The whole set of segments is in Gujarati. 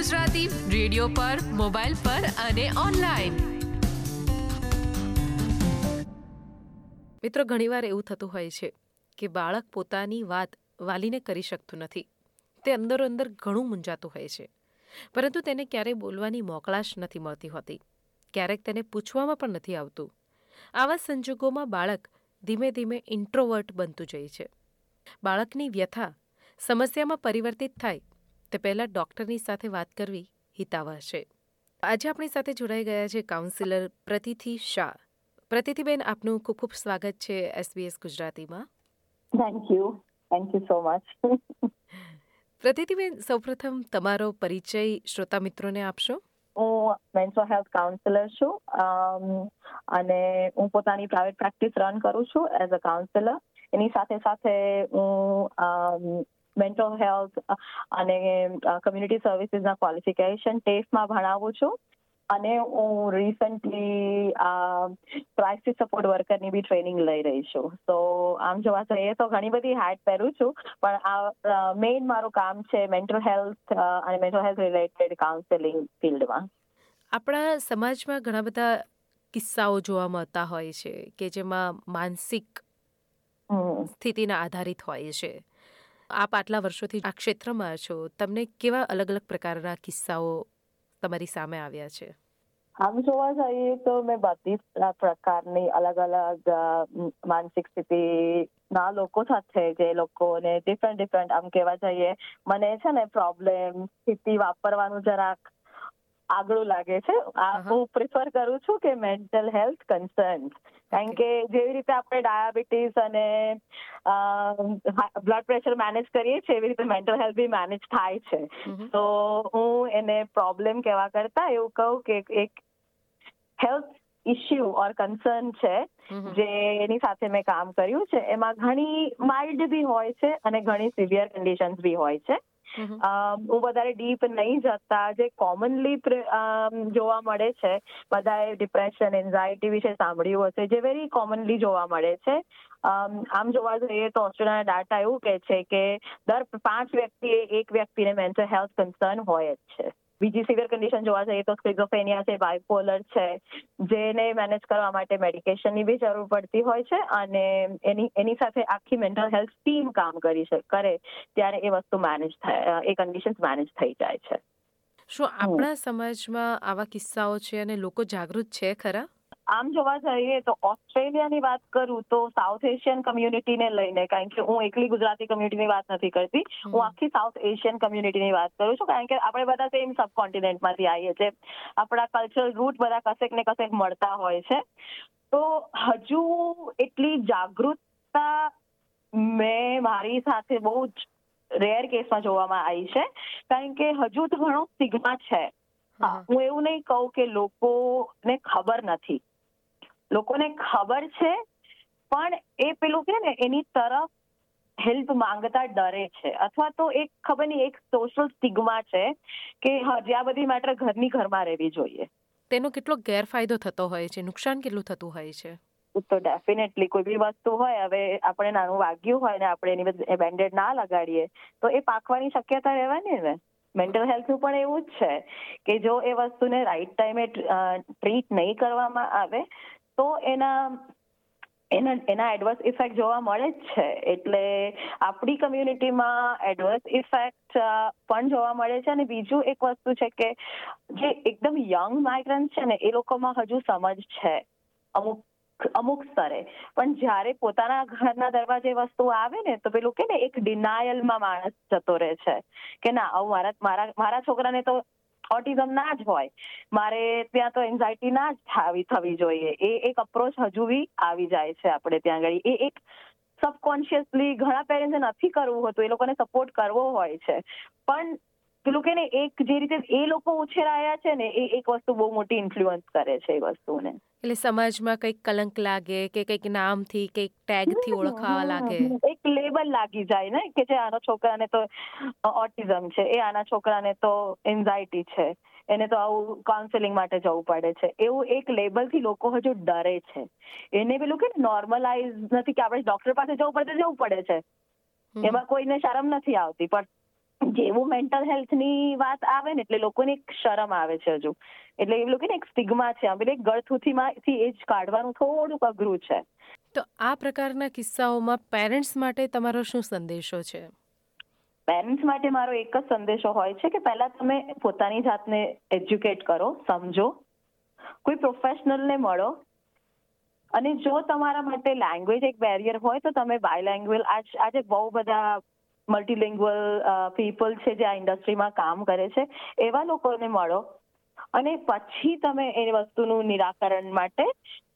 ગુજરાતી, રેડિયો પર, મોબાઈલ પર અને ઓનલાઈન. મિત્રો, ઘણીવાર એવું થતું હોય છે કે બાળક પોતાની વાત વાલીને કરી શકતું નથી. તે અંદરો અંદર ઘણું મૂંઝાતું હોય છે. પરંતુ તેને ક્યારેય બોલવાની મોકળાશ નથી મળતી હોતી. ક્યારેક તેને પૂછવામાં પણ નથી આવતું. આવા સંજોગોમાં બાળક ધીમે ધીમે ઇન્ટ્રોવર્ટ બનતું જાય છે. બાળકની વ્યથા સમસ્યામાં પરિવર્તિત થાય તે પહેલાં ડૉક્ટરની સાથે વાત કરવી હિતાવહ છે. આજે આપણી સાથે જોડાઈ ગયા છે કાઉન્સિલર પ્રતિથિ શાહ. પ્રતિથિબેન આપનું ખૂબ ખૂબ સ્વાગત છે એસબીએસ ગુજરાતીમાં. Thank you thank you so much પ્રતિથિબેન સૌપ્રથમ તમારો પરિચય શ્રોતા મિત્રોને આપશો? હું મેન્સો હેલ્થ કાઉન્સિલર છું અને હું પોતાની પ્રાઇવેટ પ્રેક્ટિસ રન કરું છું એઝ અ કાઉન્સિલર એની સાથે સાથે હું મેન્ટલ હેલ્થ અને કમ્યુનિટી સર્વિસીસના ક્વોલિફિકેશન ટેસ્ટમાં ભણાવું છું. અને હું રિસન્ટલી ક્રાઇસિસ સપોર્ટ વર્કરની બી ટ્રેનિંગ લઈ રહી છું. તો આમ જોવા જઈએ તો ઘણી બધી હેટ પહેરું છું પણ આ મેઇન મારું કામ છે મેન્ટલ હેલ્થ અને મેન્ટલ હેલ્થ રિલેટેડ કાઉન્સેલિંગ ફિલ્ડમાં આપણા સમાજમાં ઘણા બધા કિસ્સાઓ જોવા મળતા હોય છે કે જેમાં માનસિક સ્થિતિના આધારિત હોય છે. આપ આટલા વર્ષોથી આ ક્ષેત્રમાં છો. તમને કેવા અલગ અલગ પ્રકારના કિસ્સાઓ તમારી સામે આવ્યા છે? આમ જોવા જઈએ તો મેં બધી પ્રકારની અલગ અલગ માનસિક સ્થિતિ ના લોકો સાથે જે લોકોને ડિફરન્ટ ડિફરન્ટ આમ કહેવા જઈએ, મને છે ને પ્રોબ્લેમ સ્થિતિ વાપરવાનું જરાક આગળ લાગે છે. આ હું પ્રિફર કરું છું કે મેન્ટલ હેલ્થ કન્સર્ન કારણ કે જેવી રીતે આપણે ડાયાબિટીસ અને બ્લડ પ્રેશર મેનેજ કરીએ છીએ એવી રીતે મેન્ટલ હેલ્થ બી મેનેજ થાય છે. તો હું એને પ્રોબ્લેમ કહેવા કરતા એવું કહું કે એક હેલ્થ ઇશ્યુ ઓર કન્સર્ન છે જે એની સાથે મેં કામ કર્યું છે. એમાં ઘણી માઇલ્ડ બી હોય છે અને ઘણી સિવિયર કન્ડિશન્સ બી હોય છે. હું વધારે ડીપ નહીં જતા. જે કોમનલી જોવા મળે છે, બધાએ ડિપ્રેશન એન્ઝાયટી વિશે સાંભળ્યું હશે, જે વેરી કોમનલી જોવા મળે છે. આમ જોવા જઈએ તો ઓસ્ટ્રેલિયાના ડાટા એવું કે છે કે દર પાંચ વ્યક્તિએ એક વ્યક્તિને મેન્ટલ હેલ્થ કન્સર્ન હોય જ છે. બીજી સિવિયર કન્ડિશન જોવા જઈએ તો સ્કિઝોફેનિયા છે બાયપોલર છે, જેને મેનેજ કરવા માટે મેડિકેશનની બી જરૂર પડતી હોય છે અને એની એની સાથે આખી મેન્ટલ હેલ્થ ટીમ કામ કરી કરે ત્યારે એ વસ્તુ મેનેજ થાય એ કન્ડિશન્સ મેનેજ થઈ જાય છે. શું આપણા સમાજમાં આવા કિસ્સાઓ છે અને લોકો જાગૃત છે ખરા? આમ જોવા જઈએ તો ઓસ્ટ્રેલિયાની વાત કરું તો સાઉથ એશિયન કમ્યુનિટીને લઈને કારણ કે હું એકલી ગુજરાતી કમ્યુનિટીની વાત નથી કરતી હું આખી સાઉથ એશિયન કમ્યુનિટીની વાત કરું છું કારણ કે આપણે બધા સેમ સબ કોન્ટિનેન્ટમાંથી આવીએ છીએ. આપણા કલ્ચરલ રૂટ બધા કસેક ને કસેક મળતા હોય છે. તો હજુ એટલી જાગૃતતા મેં મારી સાથે બહુ જ રેર કેસમાં જોવામાં આવી છે કારણ કે હજુ તો ઘણો સ્ટિગ્મા છે. હું એવું નહીં કહું કે લોકોને ખબર નથી. લોકોને ખબર છે પણ એ પેલું કે ને એની તરફ હેલ્પ માંગતા ડરે છે. અથવા તો એક ખબર નહીં એક સોશિયલ સ્ટિગ્મા છે કે હજી આ બધી માત્ર ઘરની ઘરમાં રહેવી જોઈએ. તેનો કેટલો ગેરફાયદો થતો હોય છે? નુકસાન કેટલું થતું હોય છે? તો ડેફિનેટલી કોઈ બી વસ્તુ હોય હવે આપણે નાનું વાગ્યું હોય ને આપણે એની બેન્ડેડ ના લગાડીએ તો એ પાકવાની શક્યતા રહેવાની ને? મેન્ટલ હેલ્થનું પણ એવું જ છે કે જો એ વસ્તુને રાઈટ ટાઈમે ટ્રીટ નહીં કરવામાં આવે તો એના એના એના એડવર્સ ઇફેક્ટ જોવા મળે જ છે. એટલે આપણી કમ્યુનિટીમાં એડવર્સ ઇફેક્ટ પણ જોવા મળે છે અને બીજું એક વસ્તુ છે કે જે એકદમ યંગ માઇગ્રન્ટ છે ને, એ લોકોમાં હજુ સમજ છે. અમુક અમુક સ્તરે. પણ જ્યારે પોતાના ઘરના દરવાજે વસ્તુ આવે ને, તો પેલું કે ને, એક ડિનાયલમાં માણસ જતો રહે છે. કે ના, આવું મારા મારા મારા છોકરાને તો ઓટિઝમ ના જ હોય, મારે ત્યાં તો એન્ઝાયટી ના જ આવી થવી જોઈએ. એ એક અપ્રોચ હજુ બી આવી જાય છે આપણે ત્યાં આગળ. એ એક સબકોન્શિયસલી ઘણા પેરેન્ટ્સે નથી કરવું હોતું, એ લોકોને સપોર્ટ કરવો હોય છે. પણ પેલું કે ને એક જે રીતે એ લોકો ઉછેરાયા છે ને એ એક વસ્તુ બહુ મોટી ઇન્ફ્લુઅન્સ કરે છે એ વસ્તુને. એટલે સમાજમાં કંઈક કલંક લાગે કે કંઈક નામથી કંઈક ટેગથી ઓળખાવા લાગે? એક લેબલ લાગી જાય ને કે જે આનો છોકરાને તો ઓટિઝમ છે. એ આના છોકરાને તો એન્ઝાયટી છે. એને તો આવું કાઉન્સેલિંગ માટે જવું પડે છે. એવું એક લેબલથી લોકો હજુ ડરે છે. એને પેલું કે નોર્મલાઇઝ નથી કે આપણે ડોક્ટર પાસે જવું પડે જવું પડે છે. એમાં કોઈને શરમ નથી આવતી. પણ જેવું મેન્ટલ હેલ્થની વાત આવે ને એટલે લોકોને એક શરમ આવે છે હજુ. એટલે એ લોકોને એક સ્ટિગ્મા છે. એટલે ગળથુથી માંથી એ જ કાઢવાનું થોડુંક અઘરું છે. તો આ પ્રકારના કિસ્સાઓમાં પેરેન્ટ્સ માટે તમારો શું સંદેશો છે? પેરેન્ટ્સ માટે મારો એક જ સંદેશો હોય છે કે પહેલા તમે પોતાની જાતને એજ્યુકેટ કરો સમજો. કોઈ પ્રોફેશનલને મળો. અને જો તમારા માટે લેંગ્વેજ એક બેરિયર હોય તો તમે બાયલેંગ્વેજ આજ આજે બહુ બધા મલ્ટીલેંગ્વેલ પીપલ છે જે આ ઇન્ડસ્ટ્રીમાં કામ કરે છે, એવા લોકોને મળો. અને પછી તમે એ વસ્તુનું નિરાકરણ માટે,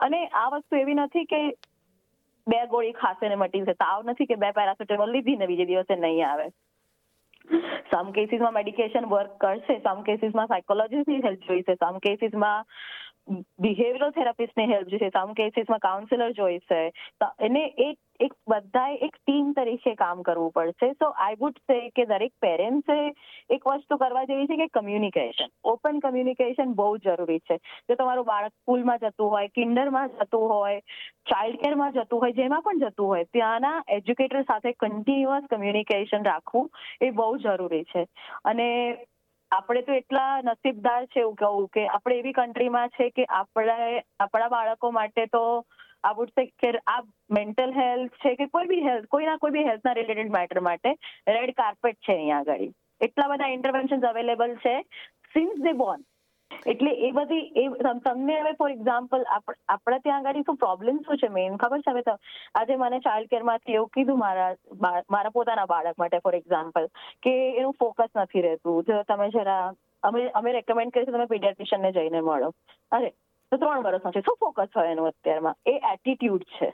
અને આ વસ્તુ એવી નથી કે બે ગોળી ખાશે ને મટી જશે. તાવ નથી કે બે પેરાસિટેમોલ લીધી ને બીજે દિવસે નહીં આવે. સમ કેસીસમાં મેડિકેશન વર્ક કરશે સમ કેસીસમાં સાયકોલોજીની હેલ્પ જોઈશે સમ કેસીસમાં બિહેવિયરલ થેરાપિસ્ટની હેલ્પ જોઈશે સમ કેસીસમાં કાઉન્સિલર જોઈશે. એને એક એક બધાએ એક ટીમ તરીકે કામ કરવું પડશે. સો આઈ વુડ સે કે દરેક પેરેન્ટ્સે એક વસ્તુ કરવા જેવી છે કે કમ્યુનિકેશન ઓપન કમ્યુનિકેશન બહુ જરૂરી છે. જો તમારું બાળક સ્કૂલમાં જતું હોય, કિન્ડરમાં જતું હોય ચાઇલ્ડ કેરમાં જતું હોય, જેમાં પણ જતું હોય, ત્યાંના એજ્યુકેટર સાથે કન્ટિન્યુઅસ કમ્યુનિકેશન રાખવું એ બહુ જરૂરી છે. અને આપણે તો એટલા નસીબદાર છે એવું કહું કે આપણે એવી કન્ટ્રીમાં છે કે આપણે, આપણા બાળકો માટે તો આ વુડ સે કે આ મેન્ટલ હેલ્થ છે કે કોઈ બી હેલ્થ કોઈના કોઈ બી હેલ્થના રિલેટેડ મેટર માટે રેડ કાર્પેટ છે અહીંયા આગળ. એટલા બધા ઇન્ટરવેન્શન અવેલેબલ છે સિન્સ દે બોર્ન એટલે એ બધી, એ તમને હવે ફોર એક્ઝામ્પલ આપણે ત્યાં આગળ શું પ્રોબ્લેમ શું છે મેઇન ખબર છે હવે આજે મને ચાઇલ્ડ કેરમાંથી એવું કીધું મારા મારા પોતાના બાળક માટે ફોર એક્ઝામ્પલ કે એનું ફોકસ નથી રહેતું. જો તમે જરા, અમે અમે રેકમેન્ડ કરીશું તમે પીડિયાટ્રિશિયનને જઈને મળો. અરે તો ત્રણ વર્ષનો છે. શું ફોકસ હોય એનું અત્યારમાં? એ એટીટ્યુડ છે.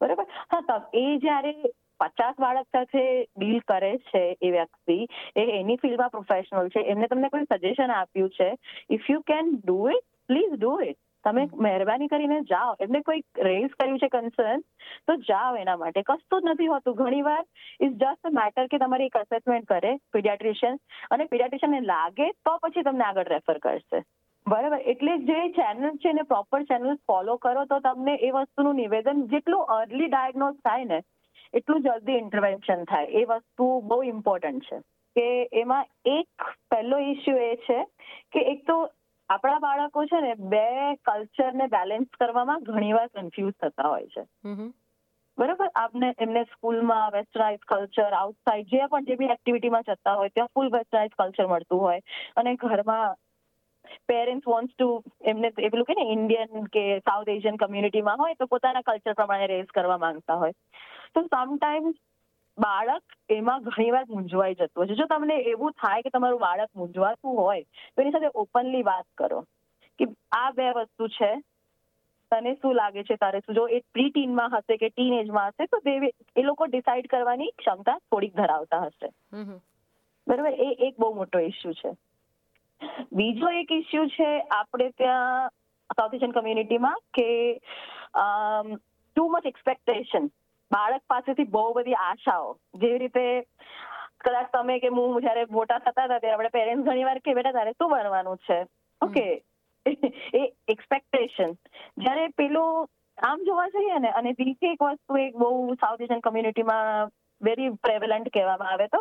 બરાબર? હા એ જ્યારે પચાસ બાળક સાથે ડીલ કરે છે એ વ્યક્તિ એ એની ફિલ્ડમાં પ્રોફેશનલ છે એમને તમને કોઈ સજેશન આપ્યું છે? If you can do it please do it તમે મહેરબાની કરીને જાઓ. એમને કોઈ રેઝ કર્યું છે કન્સર્ન તો જાઓ એના માટે. કશું જ નથી હોતું. ઘણી વાર ઇઝ જસ્ટ મેટર કે તમારી એક અસેસમેન્ટ કરે પીડિયાટ્રિશિયન અને પીડિયાટ્રિશિયનને લાગે તો પછી તમને આગળ રેફર કરશે. બરાબર. એટલે જે ચેનલ છે એને પ્રોપર ચેનલ ફોલો કરો તો તમને એ વસ્તુનું નિવેદન જેટલું અર્લી ડાયગ્નોઝ થાય ને એટલું જલ્દી ઇન્ટરવેન્શન થાય. એ વસ્તુ બહુ ઇમ્પોર્ટન્ટ છે. કે એમાં એક પહેલો ઇસ્યુ એ છે કે એક તો આપણા બાળકો છે ને બે કલ્ચરને બેલેન્સ કરવામાં ઘણીવાર કન્ફ્યુઝ થતા હોય છે. બરાબર? આપને એમને સ્કૂલમાં વેસ્ટર્નાઇઝ કલ્ચર આઉટસાઇડ જે પણ જે બી એક્ટિવિટીમાં જતા હોય ત્યાં ફૂલ વેસ્ટર્નાઇઝ કલ્ચર મળતું હોય. અને ઘરમાં પેરેન્ટ્સ વોન્ટ્સ ટુ એમને પેલું કે ને ઇન્ડિયન કે સાઉથ એશિયન કમ્યુનિટીમાં હોય તો પોતાના કલ્ચર પ્રમાણે રેઝ કરવા માંગતા હોય. તો સમટાઈમ્સ બાળક એમાં ઘણીવાર મૂંઝવાઈ જતું હોય છે. જો તમને એવું થાય કે તમારું બાળક મૂંઝવાતું હોય તો એની સાથે ઓપનલી વાત કરો કે આ બે વસ્તુ છે તને શું લાગે છે તારે શું? જો એ પ્રી ટીનમાં હશે કે ટીન એજમાં હશે તો એ લોકો ડિસાઈડ કરવાની ક્ષમતા થોડીક ધરાવતા હશે. બરાબર? એ એક બહુ મોટો ઇસ્યુ છે. બીજો એક ઇસ્યુ છે આપણે ત્યાં સાઉથ એશિયન કમ્યુનિટીમાં કે ટુ મચ એક્સપેક્ટેશન બાળક પાસેથી બહુ બધી આશાઓ. જેવી રીતે કદાચ તમે કે હું જયારે મોટા થતા હતા ત્યારે આપણે પેરેન્ટ્સ ઘણી વાર કે બેટા તારે શું બનવાનું છે? ઓકે. એ એક્સપેક્ટેશન જ્યારે પેલું આમ જોવા જઈએ ને અને બીજી એક વસ્તુ એક બહુ સાઉથ એશિયન કમ્યુનિટીમાં વેરી પ્રેવલન્ટ કહેવામાં આવે તો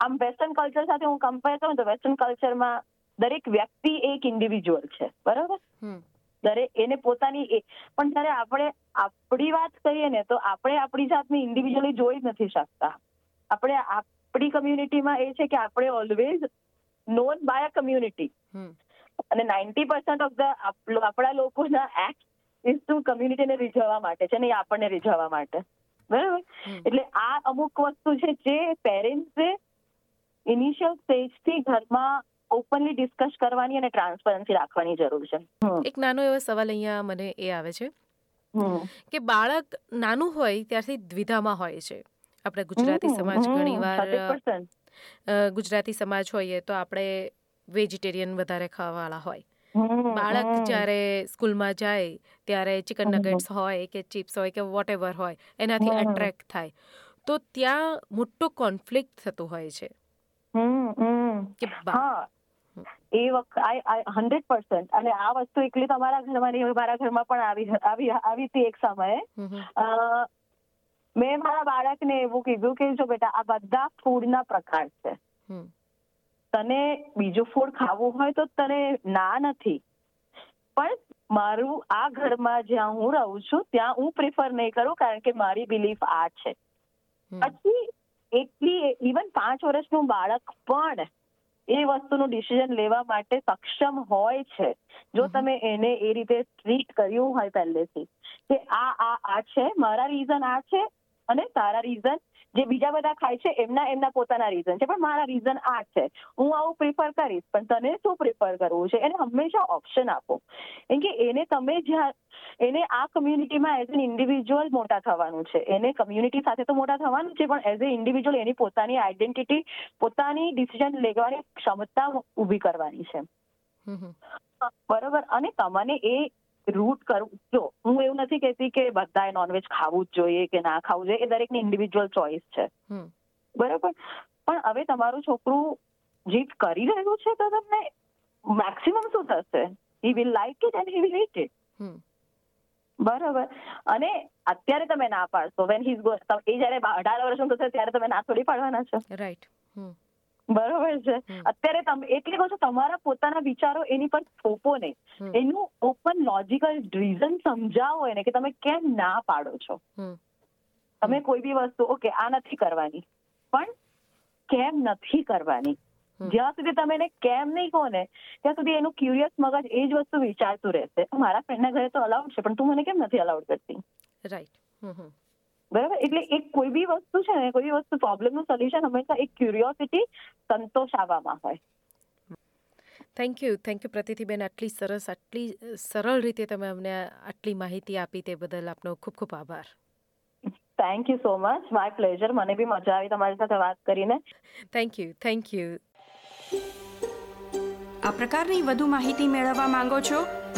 આમ વેસ્ટર્ન કલ્ચર સાથે હું કમ્પેર કરું તો વેસ્ટર્ન કલ્ચરમાં દરેક વ્યક્તિ એક ઇન્ડિવિજ્યુઅલ છે બરાબર? દરેક એને પોતાની પણ જયારે આપણે આપણી વાત કરીએ ને તો આપણે આપણી જાતને ઇન્ડિવિજ્યુઅલી જોઈ નથી શકતા. આપણે આપણી કમ્યુનિટીમાં એ છે કે આપણે always known by a community અને નાઇન્ટી પર્સન્ટ ઓફ ધ આપણા લોકોના એક્ટ ઇઝ ટુ કમ્યુનિટીને રીઝવવા માટે છે ને એ આપણને રીઝવવા માટે. બરાબર? એટલે આ અમુક વસ્તુ છે જે પેરેન્ટ્સે ઇનિશિયલ સ્ટેજથી ઘરમાં ઓપનલી ડિસ્કસ કરવાની અને ટ્રાન્સપરન્સી રાખવાની જરૂર છે. એક નાનો એવો સવાલ અહીંયા મને એ આવે છે કે બાળક નાનું હોય ત્યારથી દ્વિધામાં હોય છે. આપણે ગુજરાતી સમાજ ઘણીવાર ગુજરાતી સમાજ હોઈએ તો આપણે વેજીટેરિયન વધારે ખાવાવાળા હોય. બાળક જ્યારે સ્કૂલમાં જાય ત્યારે ચિકન નગેટ્સ હોય કે ચિપ્સ હોય કે વોટ એવર હોય એનાથી અટ્રેક્ટ થાય. તો ત્યાં મોટો કોન્ફ્લિક્ટ થતું હોય છે. એ વખત હંડ્રેડ પર્સન્ટ. અને આ વસ્તુ એકલી તમારા ઘરમાં નહીં મારા ઘરમાં પણ આવી આવી આવી હતી એક સમયે. મેં મારા બાળકને એવું કીધું કે જો બેટા આ બધા ફૂડના પ્રકાર છે. તને બીજું ફૂડ ખાવું હોય તો તને ના નથી. પણ મારું આ ઘરમાં જ્યાં હું રહું છું ત્યાં હું પ્રિફર નહીં કરું કારણ કે મારી બિલીફ આ છે. પછી એટલી ઇવન પાંચ વર્ષનું બાળક પણ એ વસ્તુનું ડિસિઝન લેવા માટે સક્ષમ હોય છે. જો તમે એને એ રીતે ટ્રીટ કર્યું હોય પહેલેથી. કે આ આ આ છે મારા રીઝન આ છે અને તારા રીઝન જે બીજા બધા ખાય છે એમના એમના પોતાના રીઝન છે પણ મારા રીઝન આ છે. હું આવું પ્રિફર કરીશ પણ તને શું પ્રિફર કરવું છે? એને હંમેશા ઓપ્શન આપો. કેમ કે એને તમે જ્યાં એને આ કમ્યુનિટીમાં એઝ એન ઇન્ડિવિજ્યુઅલ મોટા થવાનું છે. એને કમ્યુનિટી સાથે તો મોટા થવાનું છે પણ એઝ એ ઇન્ડિવિજ્યુઅલ એની પોતાની આઈડેન્ટિટી પોતાની ડિસિઝન લેવાની ક્ષમતા ઊભી કરવાની છે. બરોબર. અને તમને એ રૂટ કરવું જો હું એવું નથી કહેતી કે બધાએ નોનવેજ ખાવું જ જોઈએ કે ના ખાવું જોઈએ. એ દરેકની ઇન્ડિવિજ્યુઅલ ચોઇસ છે. બરાબર? પણ હવે તમારું છોકરું જીત કરી રહ્યું છે તો તમને મેક્સિમમ શું થશે? He will like it and he will eat it બરાબર? અને અત્યારે તમે ના પાડશો. વેન હી એ જયારે અઢાર વર્ષનું થશે ત્યારે તમે ના થોડી પાડવાના છો. રાઈટ બરોબર છે? અત્યારે તમે એટલે કહો છો તમારા પોતાના વિચારો એની પર થોપો નહીં. એનું ઓપન લોજિકલ રીઝન સમજાવો એને કે તમે કેમ ના પાડો છો. તમે કોઈ બી વસ્તુ ઓકે આ નથી કરવાની પણ કેમ નથી કરવાની? જ્યાં સુધી તમે એને કેમ નહીં કહો ને ત્યાં સુધી એનું ક્યુરિયસ મગજ એ જ વસ્તુ વિચારતું રહેશે. મારા ફ્રેન્ડના ઘરે તો અલાઉડ છે પણ તું મને કેમ નથી અલાઉડ કરતી? Right hmm hmm. બરાબર? એટલે એક કોઈ બી વસ્તુ છે ને કોઈ બી વસ્તુ પ્રોબ્લેમનું સોલ્યુશન હંમેશા એક ક્યુરિયોસિટી સંતોષ આવવામાં હોય થેન્ક યુ થેન્ક યુ પ્રતિથિબેન આટલી સરસ આટલી સરળ રીતે તમે અમને આટલી માહિતી આપી તે બદલ આપનો ખૂબ ખૂબ આભાર. Thank you so much my pleasure મને બી મજા આવી તમારી સાથે વાત કરીને. થેન્ક યુ થેન્ક યુ આ પ્રકારની વધુ માહિતી મેળવવા માંગો છો